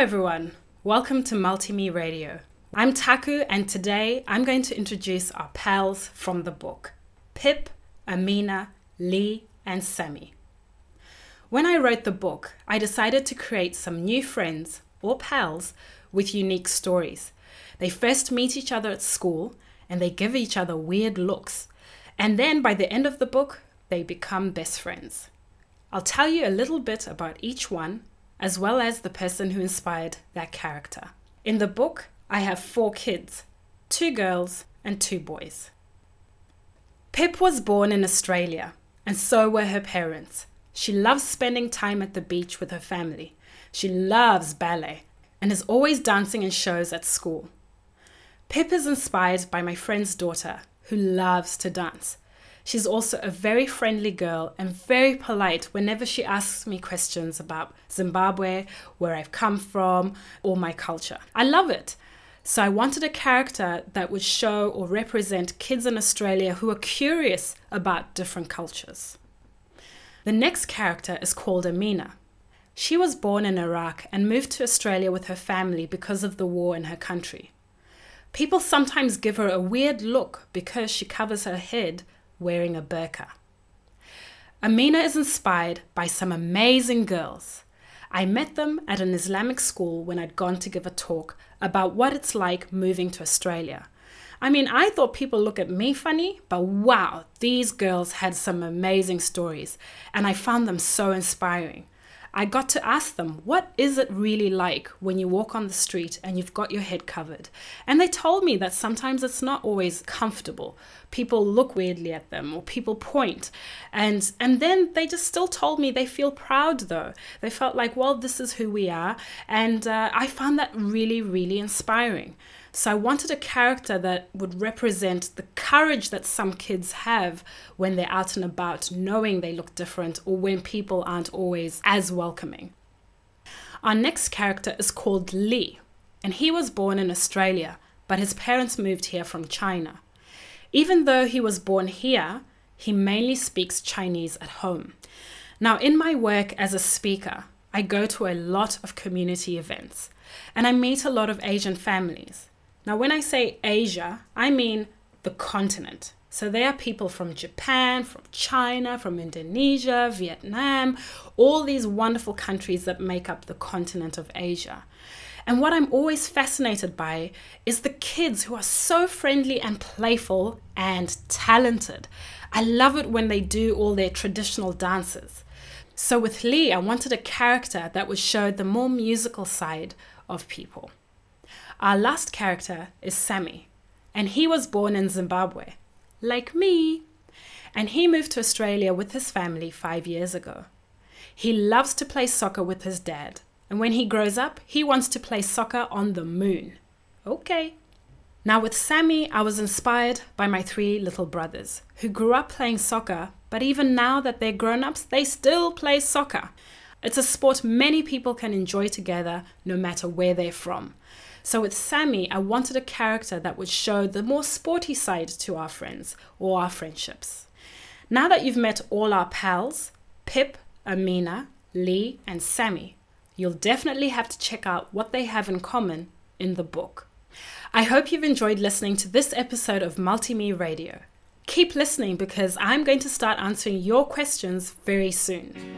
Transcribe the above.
everyone. Welcome to Multime Radio. I'm Taku, and today I'm going to introduce our pals from the book Pip, Amina, Lee, and Sammy. When I wrote the book, I decided to create some new friends or pals with unique stories. They first meet each other at school and they give each other weird looks. And then by the end of the book, they become best friends. I'll tell you a little bit about each one, as well as the person who inspired that character. In the book, I have four kids two girls and two boys. Pip was born in Australia, and so were her parents. She loves spending time at the beach with her family. She loves ballet and is always dancing in shows at school. Pip is inspired by my friend's daughter, who loves to dance. She's also a very friendly girl and very polite whenever she asks me questions about Zimbabwe, where I've come from, or my culture. I love it. So I wanted a character that would show or represent kids in Australia who are curious about different cultures. The next character is called Amina. She was born in Iraq and moved to Australia with her family because of the war in her country. People sometimes give her a weird look because she covers her head wearing a burqa. Amina is inspired by some amazing girls. I met them at an Islamic school when I'd gone to give a talk about what it's like moving to Australia. I mean, I thought people look at me funny, but wow, these girls had some amazing stories, and I found them so inspiring. I got to ask them, what is it really like when you walk on the street and you've got your head covered? And they told me that sometimes it's not always comfortable. People look weirdly at them or people point. And and then they just still told me they feel proud though. They felt like, well, this is who we are. And uh, I found that really, really inspiring. So I wanted a character that would represent the courage that some kids have when they're out and about, knowing they look different or when people aren't always as welcoming. Our next character is called Lee, and he was born in Australia, but his parents moved here from China. Even though he was born here, he mainly speaks Chinese at home. Now, in my work as a speaker, I go to a lot of community events and I meet a lot of Asian families. Now, when I say Asia, I mean the continent. So there are people from Japan, from China, from Indonesia, Vietnam, all these wonderful countries that make up the continent of Asia. And what I'm always fascinated by is the kids who are so friendly and playful and talented. I love it when they do all their traditional dances. So with Lee, I wanted a character that would show the more musical side of people. Our last character is Sammy, and he was born in Zimbabwe, like me. And he moved to Australia with his family five years ago. He loves to play soccer with his dad, and when he grows up, he wants to play soccer on the moon. Okay. Now, with Sammy, I was inspired by my three little brothers who grew up playing soccer, but even now that they're grown ups, they still play soccer. It's a sport many people can enjoy together no matter where they're from. So with Sammy, I wanted a character that would show the more sporty side to our friends or our friendships. Now that you've met all our pals, Pip, Amina, Lee, and Sammy, you'll definitely have to check out what they have in common in the book. I hope you've enjoyed listening to this episode of Multime Radio. Keep listening because I'm going to start answering your questions very soon.